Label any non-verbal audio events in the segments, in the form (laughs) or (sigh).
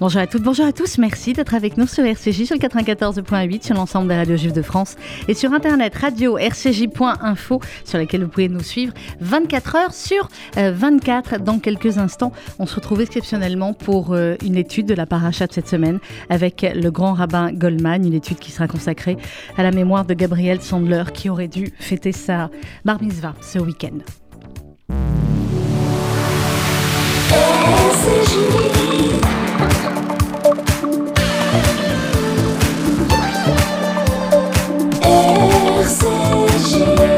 Bonjour à toutes, bonjour à tous. Merci d'être avec nous sur RCJ sur le 94.8 sur l'ensemble des radios juives de France et sur internet radio rcj.info sur laquelle vous pouvez nous suivre 24 heures sur 24. Euh, Dans quelques instants, on se retrouve exceptionnellement pour euh, une étude de la paracha de cette semaine avec le grand rabbin Goldman, une étude qui sera consacrée à la mémoire de Gabriel Sandler qui aurait dû fêter sa bar mitzvah ce week-end.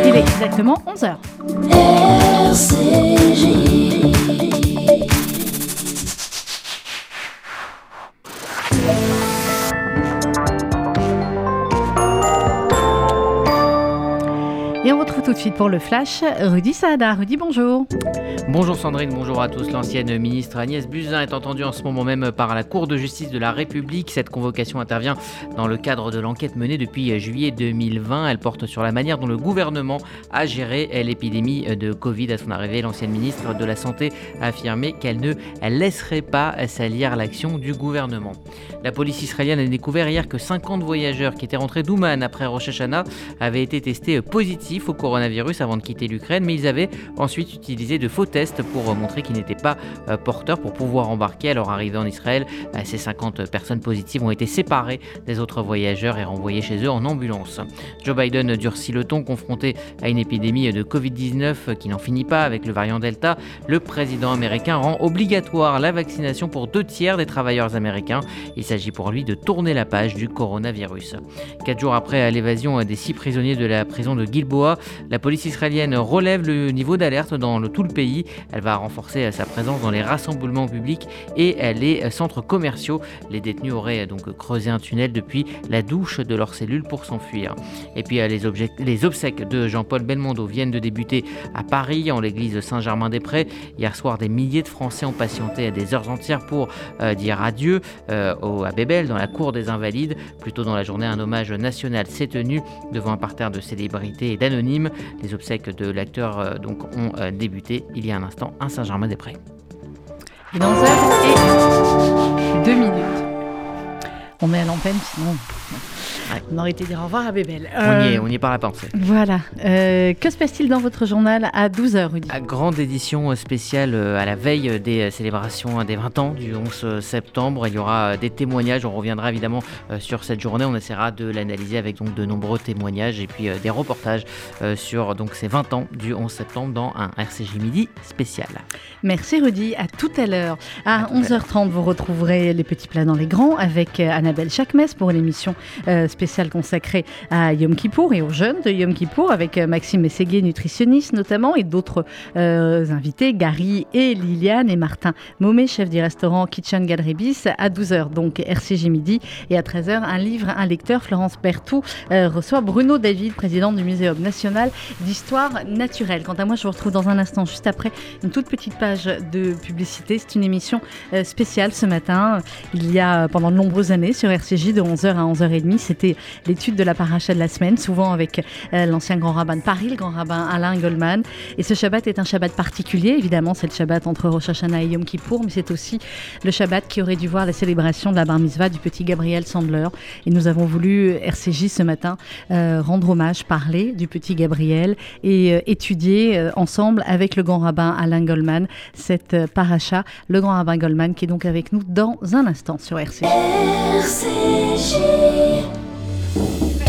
Il est exactement 11h. Et on retrouve tout de suite pour le flash Rudy Saada. Rudy, bonjour. Bonjour Sandrine, bonjour à tous. L'ancienne ministre Agnès Buzyn est entendue en ce moment même par la Cour de justice de la République. Cette convocation intervient dans le cadre de l'enquête menée depuis juillet 2020. Elle porte sur la manière dont le gouvernement a géré l'épidémie de Covid. À son arrivée, l'ancienne ministre de la Santé a affirmé qu'elle ne laisserait pas salir l'action du gouvernement. La police israélienne a découvert hier que 50 voyageurs qui étaient rentrés d'Ouman après Rosh Hashanah avaient été testés positifs au coronavirus avant de quitter l'Ukraine, mais ils avaient ensuite utilisé de faux tests pour montrer qu'ils n'étaient pas euh, porteurs pour pouvoir embarquer à leur arrivée en Israël. Euh, ces 50 personnes positives ont été séparées des autres voyageurs et renvoyées chez eux en ambulance. Joe Biden durcit le ton confronté à une épidémie de Covid-19 qui n'en finit pas avec le variant Delta. Le président américain rend obligatoire la vaccination pour deux tiers des travailleurs américains. Il s'agit pour lui de tourner la page du coronavirus. Quatre jours après l'évasion des six prisonniers de la prison de Gilboa, la police israélienne relève le niveau d'alerte dans tout le pays. Elle va renforcer sa présence dans les rassemblements publics et les centres commerciaux. Les détenus auraient donc creusé un tunnel depuis la douche de leur cellule pour s'enfuir. Et puis les, les obsèques de Jean-Paul Belmondo viennent de débuter à Paris, en l'église Saint-Germain-des-Prés. Hier soir, des milliers de Français ont patienté à des heures entières pour euh, dire adieu euh, à Bébel, dans la cour des Invalides. Plus tôt dans la journée, un hommage national s'est tenu devant un parterre de célébrités et d'anonymes. Les obsèques de l'acteur euh, donc ont euh, débuté il y a un instant à Saint-Germain-des-Prés. Et deux minutes. On met à l'antenne, sinon Ouais. on aurait été dire au revoir à Bébel. On, y est, Euh, on y est par la pensée. Voilà. Euh, que se passe-t-il dans votre journal à 12h, Rudy? À grande édition spéciale euh, à la veille des célébrations des 20 ans du 11 septembre. Il y aura des témoignages. On reviendra évidemment sur cette journée. On essaiera de l'analyser avec donc de nombreux témoignages et puis des reportages sur donc ces 20 ans du 11 septembre dans un RCJ Midi spécial. Merci Rudy, à tout à l'heure. À, À tout à 11h30, vous retrouverez les petits plats dans les grands avec Annabelle Chakmes pour l'émission euh, spéciale consacrée à Yom Kippour et aux jeunes de Yom Kippour avec euh, Maxime Mességuier, nutritionniste notamment, et d'autres euh, invités, Gary et Liliane et Martin Momé, chef du restaurant Kitchen Gallery Bis, à 12h, donc RCJ Midi, et à 13h, un livre, un lecteur, Florence Berthoud, euh, reçoit Bruno David, président du Muséum national d'histoire naturelle. Quant à moi, je vous retrouve dans un instant, juste après une toute petite page de publicité. C'est une émission spéciale ce matin. Il y a pendant de nombreuses années sur RCJ de 11h à 11h30, c'était l'étude de la paracha de la semaine, souvent avec euh, l'ancien grand rabbin de Paris, le grand rabbin Alain Goldman. Et ce Shabbat est un Shabbat particulier. Évidemment, c'est le Shabbat entre Rosh Hashanah et Yom Kippour, mais c'est aussi le Shabbat qui aurait dû voir la célébration de la bar mitzvah du petit Gabriel Sandler. Et nous avons voulu, RCJ ce matin, euh, rendre hommage, parler du petit Gabriel et euh, étudier ensemble avec le grand rabbin Alain Goldman cette paracha. Le grand rabbin Goldman qui est donc avec nous dans un instant sur RCJ.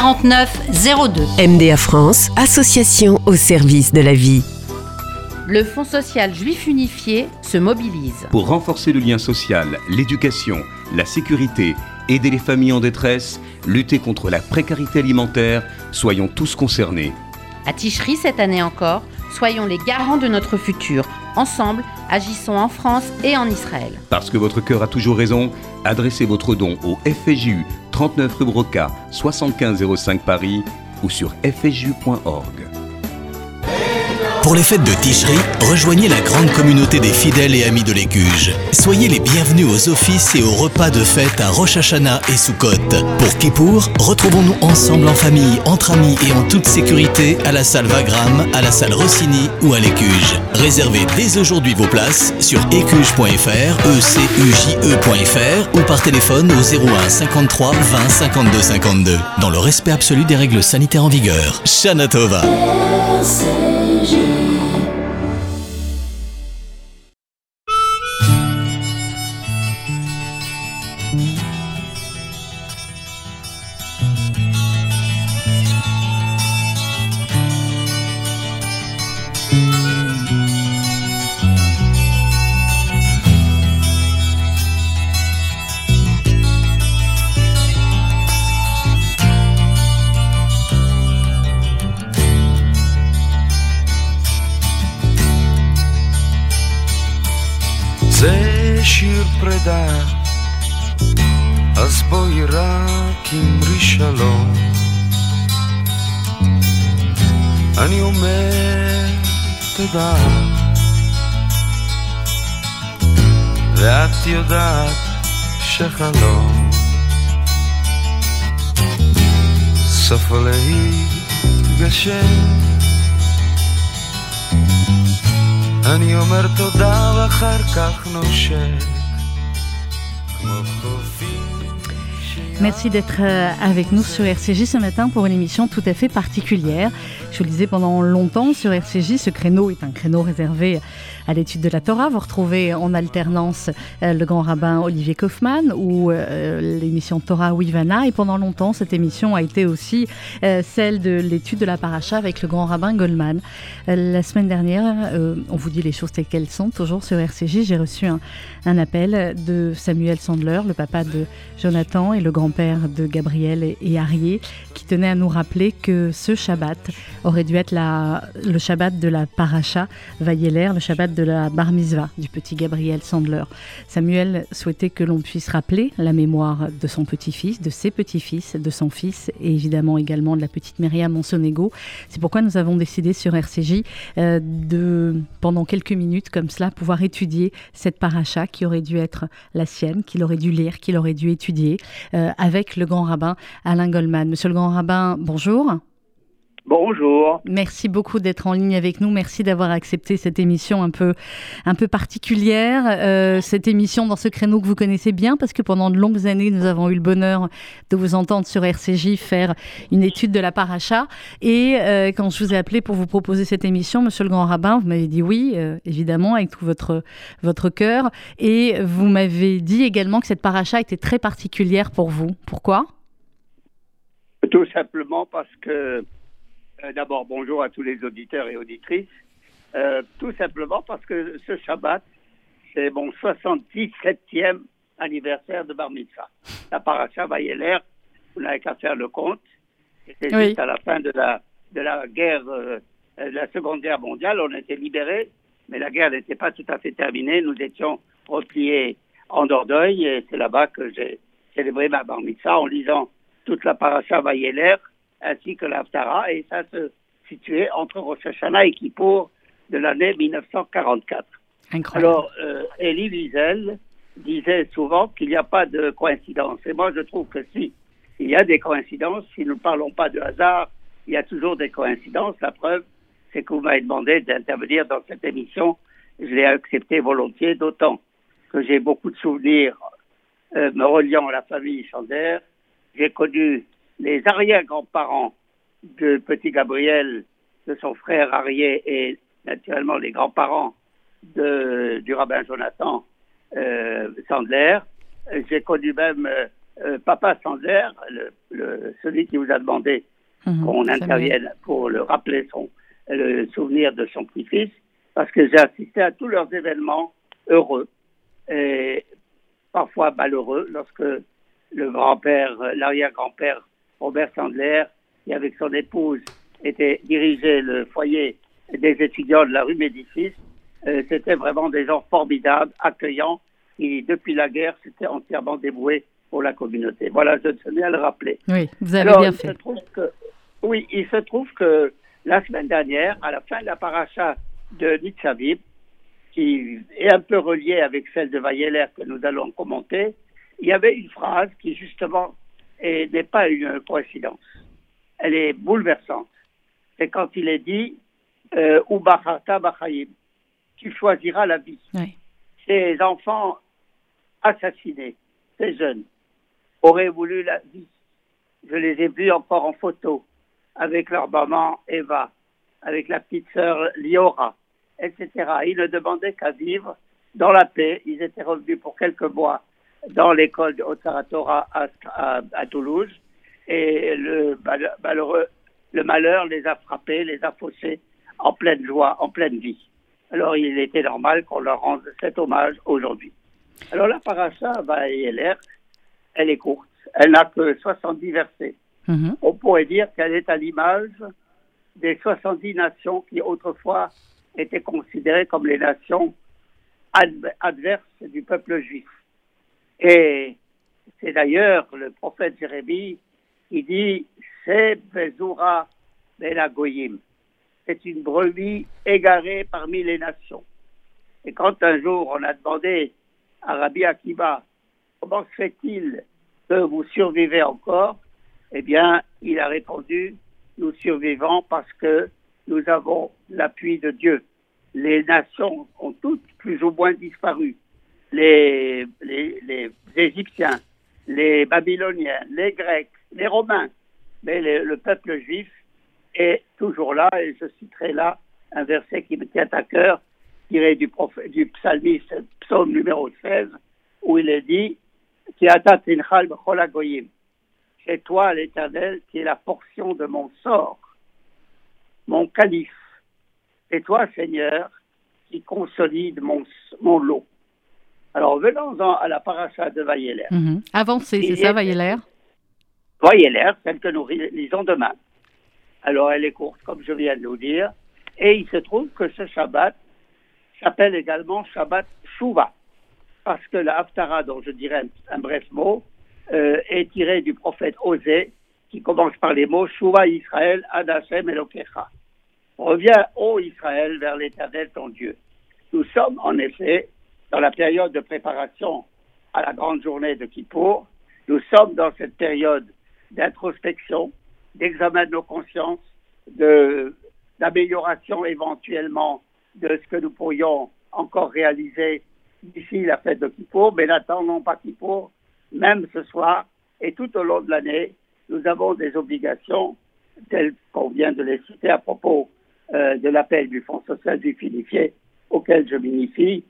49 02. MDA France, association au service de la vie. Le Fonds social juif unifié se mobilise. Pour renforcer le lien social, l'éducation, la sécurité, aider les familles en détresse, lutter contre la précarité alimentaire, soyons tous concernés. À Ticherie, cette année encore, Soyons les garants de notre futur. Ensemble, agissons en France et en Israël. Parce que votre cœur a toujours raison, adressez votre don au FSJU 39 rue Broca 7505 Paris ou sur fsju.org. Pour les fêtes de Ticherie, rejoignez la grande communauté des fidèles et amis de l'Écuge. Soyez les bienvenus aux offices et aux repas de fête à Rosh et Sukkot. Pour Kippour, retrouvons-nous ensemble en famille, entre amis et en toute sécurité à la salle Vagram, à la salle Rossini ou à l'Écuge. Réservez dès aujourd'hui vos places sur écuge.fr, ecuje.fr ou par téléphone au 01 53 20 52 52. Dans le respect absolu des règles sanitaires en vigueur. Shana Tova. שחלום סופו להתגשם. אני אומר תודה ואחר כך נושק Merci d'être euh, avec nous sur RCJ ce matin pour une émission tout à fait particulière. Je vous le disais pendant longtemps sur RCJ, ce créneau est un créneau réservé à l'étude de la Torah. Vous retrouvez en alternance euh, le grand rabbin Olivier Kaufmann ou euh, l'émission Torah Wivana. Et pendant longtemps, cette émission a été aussi celle de l'étude de la paracha avec le grand rabbin Goldman. La semaine dernière, on vous dit les choses telles qu'elles sont, toujours sur RCJ. J'ai reçu un, un appel de Samuel Sandler, le papa de Jonathan et le grand-père de Gabriel et, Arié, qui tenait à nous rappeler que ce Shabbat aurait dû être le Shabbat de la paracha Vayeler, le Shabbat de la bar mitzvah du petit Gabriel Sandler. Samuel souhaitait que l'on puisse rappeler la mémoire de son petit-fils, de ses petits-fils, de son fils et évidemment également de la petite Myriam Monsonego. C'est pourquoi nous avons décidé sur RCJ euh, de, pendant quelques minutes comme cela, pouvoir étudier cette paracha qui aurait dû être la sienne, qu'il aurait dû lire, qu'il aurait dû étudier euh, avec le grand rabbin Alain Goldman. Monsieur le grand rabbin, bonjour. Bonjour. Merci beaucoup d'être en ligne avec nous. Merci d'avoir accepté cette émission un peu, un peu particulière. Euh, cette émission dans ce créneau que vous connaissez bien parce que pendant de longues années, nous avons eu le bonheur de vous entendre sur RCJ faire une étude de la paracha. Et euh, quand je vous ai appelé pour vous proposer cette émission, monsieur le grand rabbin, vous m'avez dit oui, euh, évidemment, avec tout votre, votre cœur. Et vous m'avez dit également que cette paracha était très particulière pour vous. Pourquoi? Tout simplement parce que euh, D'abord, bonjour à tous les auditeurs et auditrices. Euh, tout simplement parce que ce Shabbat, c'est mon 77e anniversaire de Bar Mitzvah. La paracha Vayeler, vous n'avez qu'à faire le compte. C'était Oui. juste à la fin de la, de la guerre, euh, de la Seconde Guerre mondiale. On était libérés, mais la guerre n'était pas tout à fait terminée. Nous étions repliés en Dordogne et c'est là-bas que j'ai célébré ma Bar Mitzvah en lisant toute la paracha Vayeler ainsi que l'Aftara, et ça se situait entre Rosh Hashanah et Kippour de l'année 1944. Incroyable. Alors, euh, Elie Wiesel disait souvent qu'il n'y a pas de coïncidence. Et moi, je trouve que si, il y a des coïncidences, si nous ne parlons pas de hasard, il y a toujours des coïncidences. La preuve, c'est que vous m'avez demandé d'intervenir dans cette émission. Je l'ai accepté volontiers, d'autant que j'ai beaucoup de souvenirs euh, me reliant à la famille Chander. J'ai connu les arrière-grands-parents de petit Gabriel, de son frère Arié et naturellement les grands-parents du rabbin Jonathan euh, Sandler. J'ai connu même euh, euh, Papa Sandler, le, le- celui qui vous a demandé Mhm, qu'on intervienne pour le rappeler son, le souvenir de son petit-fils, parce que j'ai assisté à tous leurs événements heureux et parfois malheureux lorsque le grand-père, l'arrière-grand-père Robert Sandler, qui avec son épouse était dirigé le foyer des étudiants de la rue Médicis. Euh, C'était vraiment des gens formidables, accueillants, qui, depuis la guerre, s'étaient entièrement dévoués pour la communauté. Voilà, je tenais à le rappeler. Oui, vous avez Alors, bien il se fait. trouve que, oui, il se trouve que la semaine dernière, à la fin de la paracha de Nitzavim, qui est un peu reliée avec celle de Vayeler que nous allons commenter, il y avait une phrase qui justement est- n'est pas une coïncidence. Elle est bouleversante. C'est quand il est dit euh, Ubachata bachayim, tu choisiras la vie. Oui. Ces enfants assassinés, ces jeunes, auraient voulu la vie. Je les ai vus encore en photo avec leur maman Eva, avec la petite sœur Liora, etc. Ils ne demandaient qu'à vivre dans la paix. Ils étaient revenus pour quelques mois dans l'école de Otsaratora à, à, à Toulouse et le mal- malheureux, le malheur les a frappés, les a faussés en pleine joie, en pleine vie. Alors il était normal qu'on leur rende cet hommage aujourd'hui. Alors la paracha Vaïeler, elle est courte, elle n'a que 70 versets. Mhm. On pourrait dire qu'elle est à l'image des 70 nations qui autrefois étaient considérées comme les nations adv- adverses du peuple juif. Et c'est d'ailleurs le prophète Jérémie qui dit C'est Bezura Belagoyim. C'est une brebis égarée parmi les nations. Et quand un jour on a demandé à Rabbi Akiba comment se fait-il que vous survivez encore, eh bien, il a répondu Nous survivons parce que nous avons l'appui de Dieu. Les nations ont toutes plus ou moins disparu. Les, les, les Égyptiens, les Babyloniens, les Grecs, les Romains, mais le, le peuple juif est toujours là, et je citerai là un verset qui me tient à cœur, tiré du, du psalmiste, psaume numéro 16, où il est dit. C'est toi, l'Éternel, qui est la portion de mon sort, mon calife. C'est toi, Seigneur, qui consolide mon, mon lot. Alors, venons-en à la paracha de Vayeler. Mhm. Avancez, c'est ça, Vayeler? Vayeler, celle que nous lisons demain. Alors, elle est courte, comme je viens de nous dire. Et il se trouve que ce Shabbat s'appelle également Shabbat Shuvah. Parce que la Haftara, dont je dirais un, un bref mot, euh, est tirée du prophète Osée, qui commence par les mots Shuvah Israël, Ad Hashem Elokecha. Reviens, ô Israël, vers l'éternel ton Dieu. Nous sommes en effet dans la période de préparation à la grande journée de Kippour. Nous sommes dans cette période d'introspection, d'examen de nos consciences, de- d'amélioration éventuellement de ce que nous pourrions encore réaliser d'ici la fête de Kippour, mais n'attendons pas Kippour, même ce soir et tout au long de l'année, nous avons des obligations telles qu'on vient de les citer à propos euh, de l'appel du Fonds social juif unifié auquel je m'identifie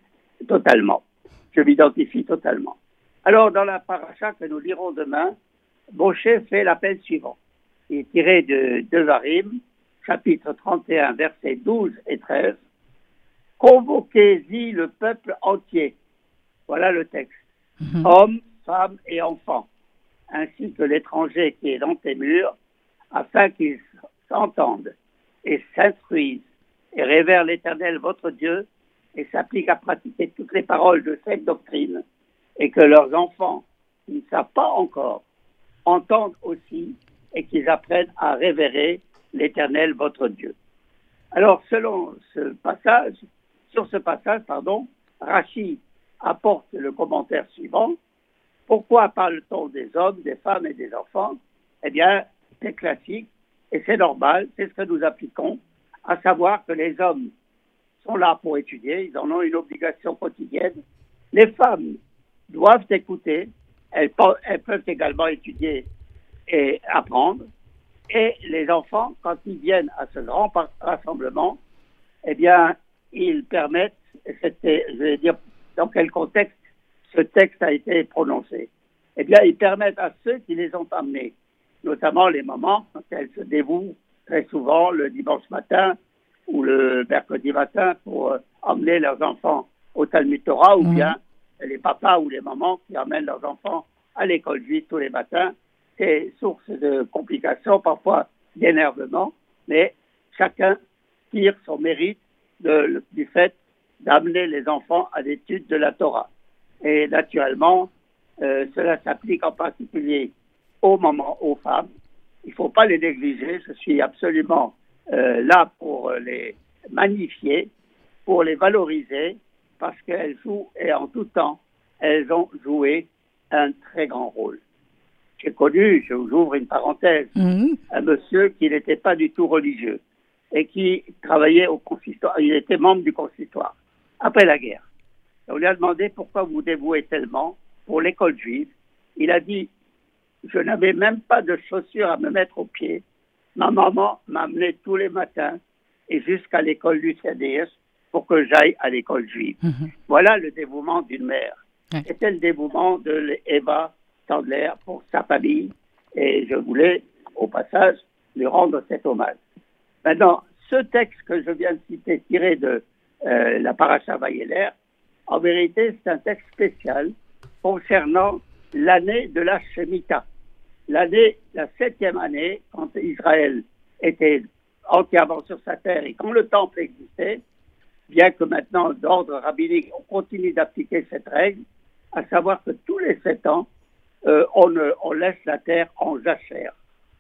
totalement. Je m'identifie totalement. Alors, dans la paracha que nous lirons demain, Moshe fait l'appel suivant. Il est tiré de Devarim, chapitre 31, versets 12 et 13. Convoquez-y le peuple entier. Voilà le texte. Hommes, femmes et enfants, ainsi que l'étranger qui est dans tes murs, afin qu'ils s'entendent et s'instruisent et révèrent l'Éternel votre Dieu et s'appliquent à pratiquer toutes les paroles de cette doctrine et que leurs enfants qui ne savent pas encore entendent aussi et qu'ils apprennent à révérer l'Éternel votre Dieu. Alors, selon ce passage, sur ce passage, pardon, Rachid apporte le commentaire suivant. Pourquoi parle-t-on des hommes, des femmes et des enfants? Eh bien, c'est classique et c'est normal, c'est ce que nous appliquons, à savoir que les hommes sont là pour étudier, ils en ont une obligation quotidienne. Les femmes doivent écouter, elles, pe- elles peuvent également étudier et apprendre. Et les enfants, quand ils viennent à ce grand rassemblement, eh bien, ils permettent, je vais dire, dans quel contexte ce texte a été prononcé. Eh bien, ils permettent à ceux qui les ont amenés, notamment les mamans, quand elles se dévouent très souvent le dimanche matin ou le mercredi matin pour euh, emmener leurs enfants au Talmud Torah, ou Mhm. bien les papas ou les mamans qui emmènent leurs enfants à l'école juive tous les matins. C'est source de complications, parfois d'énervement, mais chacun tire son mérite de- du fait d'amener les enfants à l'étude de la Torah. Et naturellement, euh, cela s'applique en particulier aux mamans, aux femmes. Il ne faut pas les négliger. Je suis absolument là pour les magnifier, pour les valoriser, parce qu'elles jouent, et en tout temps, elles ont joué un très grand rôle. J'ai connu, je vous ouvre une parenthèse, Mhm. un monsieur qui n'était pas du tout religieux et qui travaillait au consistoire. Il était membre du consistoire après la guerre. On lui a demandé pourquoi vous dévouez tellement pour l'école juive. Il a dit Je n'avais même pas de chaussures à me mettre aux pieds. Ma maman m'amenait tous les matins et jusqu'à l'école du CDS pour que j'aille à l'école juive. Mhm. Voilà le dévouement d'une mère. Ouais. C'était le dévouement de Eva Tandler pour sa famille et je voulais, au passage, lui rendre cet hommage. Maintenant, ce texte que je viens de citer, tiré de euh, la paracha Vayeler, en vérité, c'est un texte spécial concernant l'année de la Shemitah. L'année, la septième année, quand Israël était entièrement sur sa terre et quand le temple existait, bien que maintenant, d'ordre rabbinique, on continue d'appliquer cette règle, à savoir que tous les sept ans, euh, on, laisse la terre en jachère.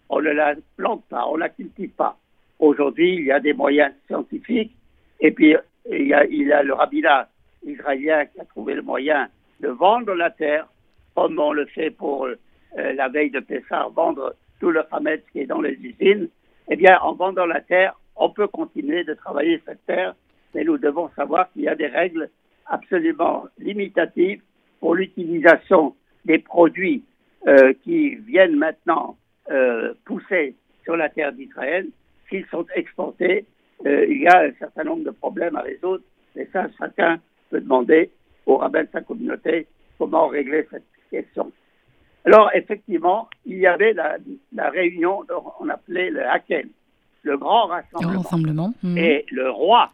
On ne la plante pas, on ne la cultive pas. Aujourd'hui, il y a des moyens scientifiques, et puis a, il y a le rabbinat israélien qui a trouvé le moyen de vendre la terre, comme on le fait pour euh, la veille de Pessah, vendre tout le Hametz qui est dans les usines. Eh bien, en vendant la terre, on peut continuer de travailler cette terre, mais nous devons savoir qu'il y a des règles absolument limitatives pour l'utilisation des produits euh, qui viennent maintenant euh, pousser sur la terre d'Israël. S'ils sont exportés, il y a un certain nombre de problèmes à résoudre. Et ça, chacun peut demander au rabbin de sa communauté comment régler cette question. Alors, effectivement, il y avait la, la réunion, on appelait le Hakel, le grand rassemblement. Rassemblement. Mhm. Et le roi,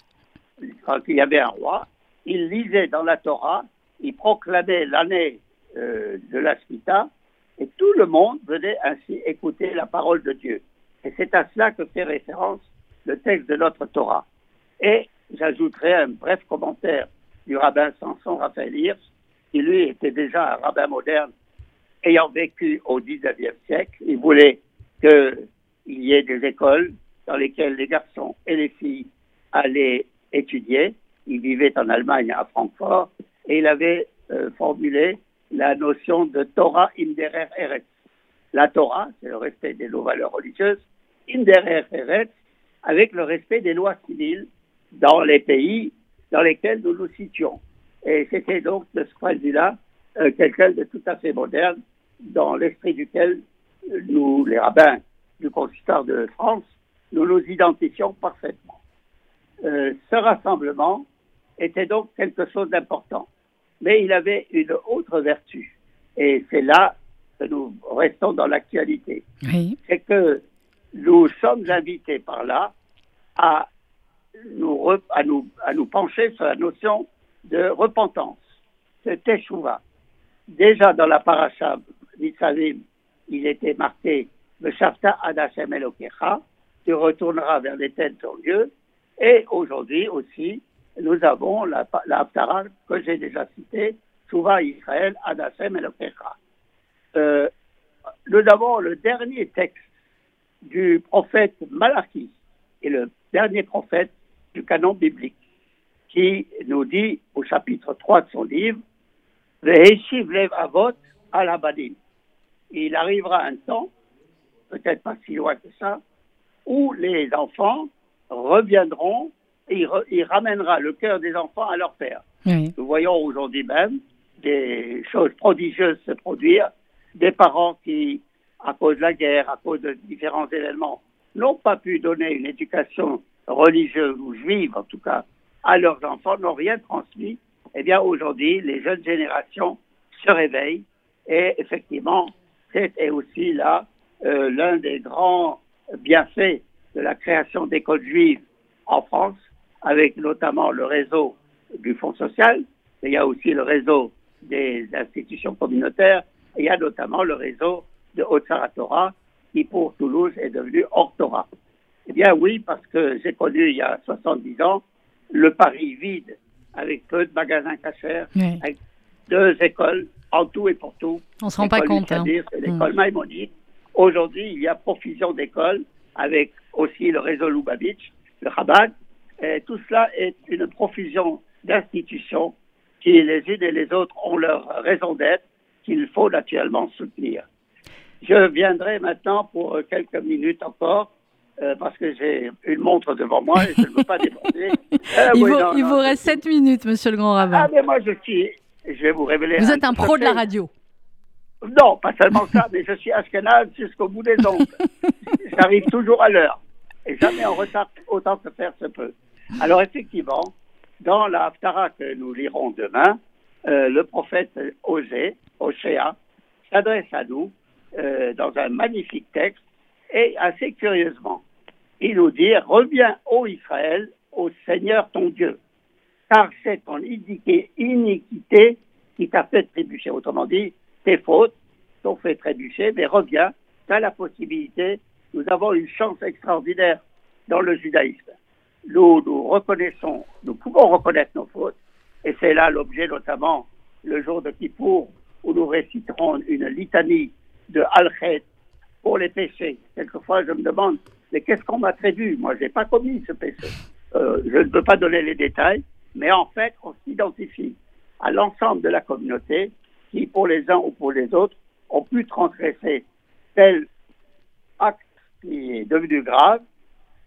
quand il y avait un roi, il lisait dans la Torah, il proclamait l'année euh, de la Shmita, et tout le monde venait ainsi écouter la parole de Dieu. Et c'est à cela que fait référence le texte de notre Torah. Et j'ajouterai un bref commentaire du rabbin Samson Raphaël Hirsch, qui lui était déjà un rabbin moderne, ayant vécu au XIXe siècle. Il voulait qu'il y ait des écoles dans lesquelles les garçons et les filles allaient étudier. Il vivait en Allemagne, à Francfort, et il avait euh, formulé la notion de Torah Inderer Eretz. La Torah, c'est le respect des nos valeurs religieuses, Inderer Eretz, avec le respect des lois civiles dans les pays dans lesquels nous nous situons. Et c'était donc de ce point de vue-là euh, quelqu'un de tout à fait moderne, dans l'esprit duquel euh, nous, les rabbins du consistoire de France, nous nous identifions parfaitement. Euh, ce rassemblement était donc quelque chose d'important, mais il avait une autre vertu, et c'est là que nous restons dans l'actualité. Oui. C'est que nous sommes invités par là à nous, re- à nous, à nous pencher sur la notion de repentance, de teshuva. Déjà dans la paracha Nitzavim, il était marqué Veshafta ad Hashem Elokecha, tu retourneras vers les têtes ton Dieu. Et aujourd'hui aussi, nous avons la, la Haftara que j'ai déjà citée, Souva Israël ad Hashem Elokecha. Euh, nous avons le dernier texte du prophète Malachi, et le dernier prophète du canon biblique, qui nous dit au chapitre 3 de son livre, lev avot al abadim. Il arrivera un temps, peut-être pas si loin que ça, où les enfants reviendront et il, re- il ramènera le cœur des enfants à leur père. Oui. Nous voyons aujourd'hui même des choses prodigieuses se produire, des parents qui, à cause de la guerre, à cause de différents événements, n'ont pas pu donner une éducation religieuse ou juive, en tout cas, à leurs enfants, n'ont rien transmis. Eh bien, aujourd'hui, les jeunes générations se réveillent et effectivement, c'est et aussi là euh, l'un des grands bienfaits de la création d'écoles juives en France, avec notamment le réseau du Fonds social, mais il y a aussi le réseau des institutions communautaires, et il y a notamment le réseau de Haute-Saratora, qui pour Toulouse est devenu Ortora. Eh bien oui, parce que j'ai connu il y a 70 ans le Paris vide, avec peu de magasins cachers, Oui. avec deux écoles en tout et pour tout. On se rend pas compte. hein. L'école Mm. Maïmonide. Aujourd'hui, il y a profusion d'écoles, avec aussi le réseau Lubavitch, le Chabad. Et tout cela est une profusion d'institutions qui, les unes et les autres, ont leur raison d'être, qu'il faut naturellement soutenir. Je viendrai maintenant pour euh, quelques minutes encore, euh, parce que j'ai une montre devant moi et je ne veux pas (laughs) déborder. Euh, Il, oui, vous, non, il non, vous je reste suis- 7 minutes, monsieur le grand rabbin. Ah, mais moi, je suis. Je vais vous révéler. vous êtes un pro de la radio. Non, pas seulement ça, mais je suis ashkenaz jusqu'au bout des ongles. (laughs) J'arrive toujours à l'heure et jamais en retard autant que faire se peut. Alors effectivement, dans la Haftara que nous lirons demain, euh, le prophète Osée, Oshéa, s'adresse à nous euh, dans un magnifique texte et assez curieusement. Il nous dit Reviens, ô Israël, au Seigneur ton Dieu, car c'est ton iniquité, qui t'a fait trébucher. Autrement dit, tes fautes t'ont fait trébucher, mais reviens, tu as la possibilité. Nous avons une chance extraordinaire dans le judaïsme. Nous, nous reconnaissons, nous pouvons reconnaître nos fautes, et c'est là l'objet notamment le jour de Kippour, où nous réciterons une litanie de Al-Khed pour les péchés. Quelquefois, je me demande, mais qu'est-ce qu'on m'a prévu? Moi, je n'ai pas commis ce péché. Euh, je ne peux pas donner les détails, mais en fait, on s'identifie à l'ensemble de la communauté qui, pour les uns ou pour les autres, ont pu transgresser tel acte qui est devenu grave.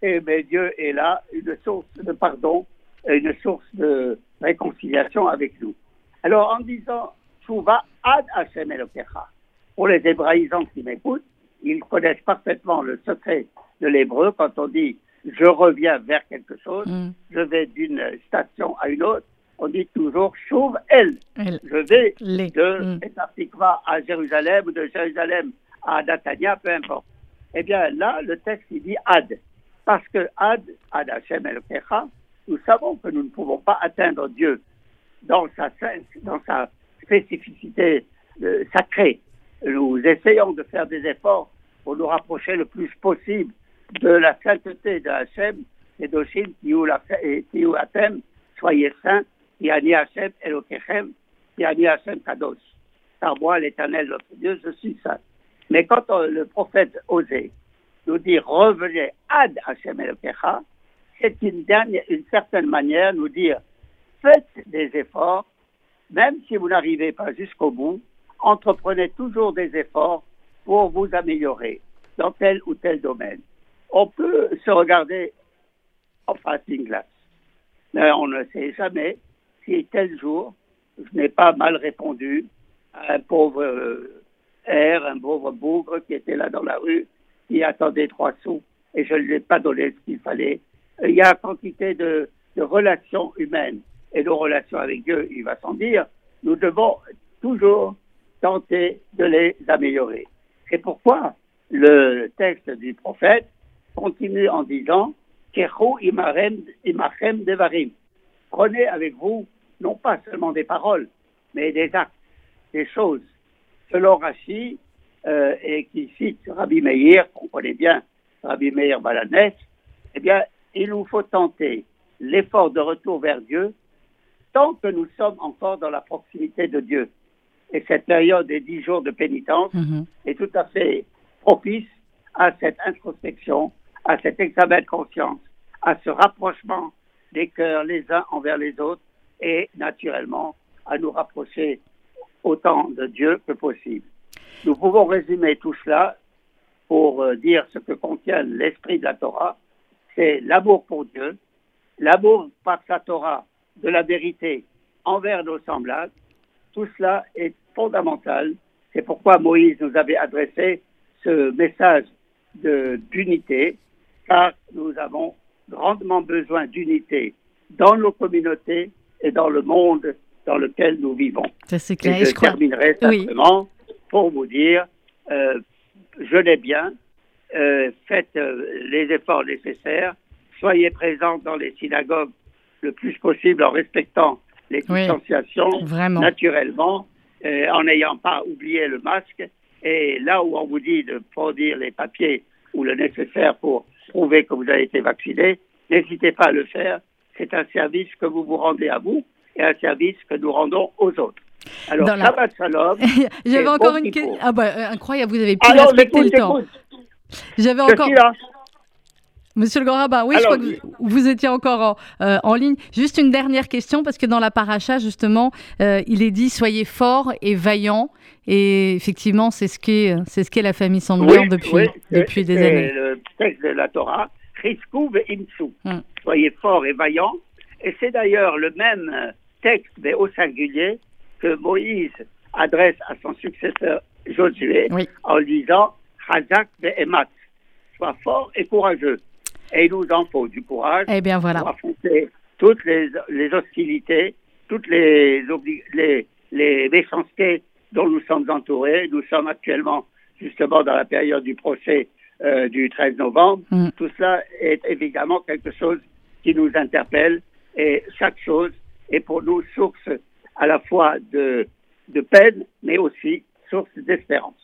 Et Dieu est là, une source de pardon, et une source de réconciliation avec nous. Alors, en disant Chouva ad Hashem Elokecha, pour les hébraïsants qui m'écoutent, ils connaissent parfaitement le secret de l'hébreu quand on dit je reviens vers quelque chose, Mm. je vais d'une station à une autre, on dit toujours Chouv El. Elle. Je vais Les. de Mm. Petah Tikva à Jérusalem ou de Jérusalem à Natania, peu importe. Eh bien, là, le texte, il dit Ad. Parce que Ad, Ad Hashem Elokecha, nous savons que nous ne pouvons pas atteindre Dieu dans sa, dans sa spécificité euh, sacrée. Nous essayons de faire des efforts pour nous rapprocher le plus possible de la sainteté de Hachem et d'Oshim Tiou Atem, soyez saints, Tiani Hachem Elokechem, Tiani Hachem Kadosh. Car moi, l'éternel, notre Dieu, je suis saint. Mais quand on- le prophète Osée nous dit revenez ad Hachem Elokecha, c'est une, dernière, une certaine manière nous dire faites des efforts, même si vous n'arrivez pas jusqu'au bout, entreprenez toujours des efforts pour vous améliorer dans tel ou tel domaine. On peut se regarder en face d'une glace, mais on ne sait jamais si tel jour je n'ai pas mal répondu à un pauvre euh, air, un pauvre bougre qui était là dans la rue, qui attendait trois sous, et je ne lui ai pas donné ce qu'il fallait. Il y a quantité de, de relations humaines et de relations avec Dieu, il va sans dire. Nous devons toujours tenter de les améliorer. C'est pourquoi le texte du prophète continue en disant Kechu imarem imachem devarim. Prenez avec vous non pas seulement des paroles, mais des actes, des choses. Selon Rachi, euh, et qui cite Rabbi Meir, qu'on connaît bien, Rabbi Meir Balanès, eh bien, il nous faut tenter l'effort de retour vers Dieu tant que nous sommes encore dans la proximité de Dieu. Et cette période des dix jours de pénitence Mhm. est tout à fait propice à cette introspection, à cet examen de conscience, à ce rapprochement des cœurs les uns envers les autres et naturellement à nous rapprocher autant de Dieu que possible. Nous pouvons résumer tout cela pour euh, dire ce que contient l'esprit de la Torah, c'est l'amour pour Dieu, l'amour par sa Torah de la vérité envers nos semblables. Tout cela est fondamental. C'est pourquoi Moïse nous avait adressé ce message d'unité, car nous avons grandement besoin d'unité dans nos communautés et dans le monde dans lequel nous vivons. Ça, c'est Et clair. Et je je crois- terminerai Oui. simplement pour vous dire, euh, je l'ai bien, euh, faites euh, les efforts nécessaires, soyez présents dans les synagogues le plus possible en respectant les Oui, distanciations, vraiment. naturellement, en n'ayant pas oublié le masque. Et là où on vous dit de produire les papiers ou le nécessaire pour prouver que vous avez été vacciné, n'hésitez pas à le faire. C'est un service que vous vous rendez à vous et un service que nous rendons aux autres. Alors, Dans la- Shabbat Shalom. (laughs) J'avais encore bon une question. Ah bah, euh, incroyable, vous avez pu Alors, respecter le temps. J'avais encore. Monsieur le Grand Rabbin, oui, Alors, je crois que vous, vous étiez encore en, euh, en ligne. Juste une dernière question, parce que dans la paracha, justement, euh, il est dit soyez forts et vaillants. Et effectivement, c'est ce qu'est c'est ce qu'est la famille depuis, oui, depuis des années. le texte de la Torah, ve'imsu. Hmm. Soyez forts et vaillants. Et c'est d'ailleurs le même texte, mais au singulier, que Moïse adresse à son successeur Josué Oui. en lui disant Chazak ve'emat. Sois fort et courageux. Et il nous en faut du courage Eh bien, voilà. pour affronter toutes les, les hostilités, toutes les, obli- les, les méchancetés dont nous sommes entourés. Nous sommes actuellement justement dans la période du procès euh, du 13 novembre. Mm. Tout cela est évidemment quelque chose qui nous interpelle et chaque chose est pour nous source à la fois de, de peine, mais aussi source d'espérance.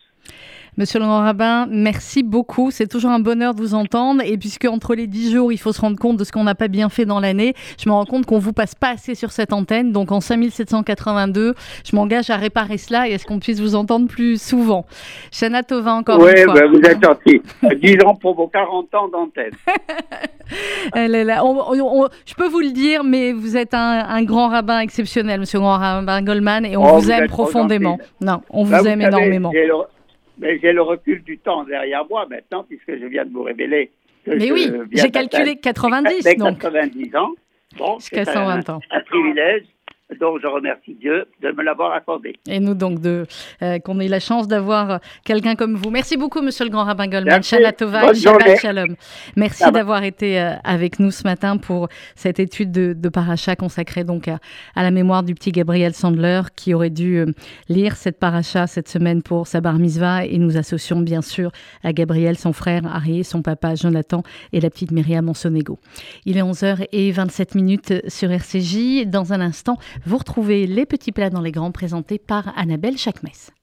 Monsieur le Grand Rabbin, merci beaucoup. C'est toujours un bonheur de vous entendre. Et puisque entre les 10 jours, il faut se rendre compte de ce qu'on n'a pas bien fait dans l'année, je me rends compte qu'on vous passe pas assez sur cette antenne. Donc en 5782, je m'engage à réparer cela et à ce qu'on puisse vous entendre plus souvent. Shana Tova, encore oui, une fois. ben, vous êtes gentil. Disons pour vos 40 ans d'antenne. (laughs) Je peux vous le dire, mais vous êtes un, un grand rabbin exceptionnel, monsieur le grand rabbin Goldman, et on Oh, vous, vous aime profondément. Non, on vous Bah, aime savez, énormément. j'ai le- Mais j'ai le recul du temps derrière moi maintenant, puisque je viens de vous révéler que Mais je oui, j'ai calculé d'atteindre 90, les donc. 90 ans. Bon, Jusqu'à c'est 120 un, ans. un privilège dont je remercie Dieu de me l'avoir accordé. Et nous, donc, de, euh, qu'on ait la chance d'avoir euh, quelqu'un comme vous. Merci beaucoup, monsieur le grand rabbin Goldman. Shabbat. Shalom. Merci d'avoir été euh, avec nous ce matin pour cette étude de, de paracha consacrée donc à, à la mémoire du petit Gabriel Sandler qui aurait dû lire cette paracha cette semaine pour sa bar mitzvah. Et nous associons bien sûr à Gabriel, son frère Arié, son papa Jonathan et la petite Myriam Monsonego. Il est 11h27 minutes sur RCJ. Dans un instant, vous retrouvez les petits plats dans les grands présentés par Annabelle Chakmes.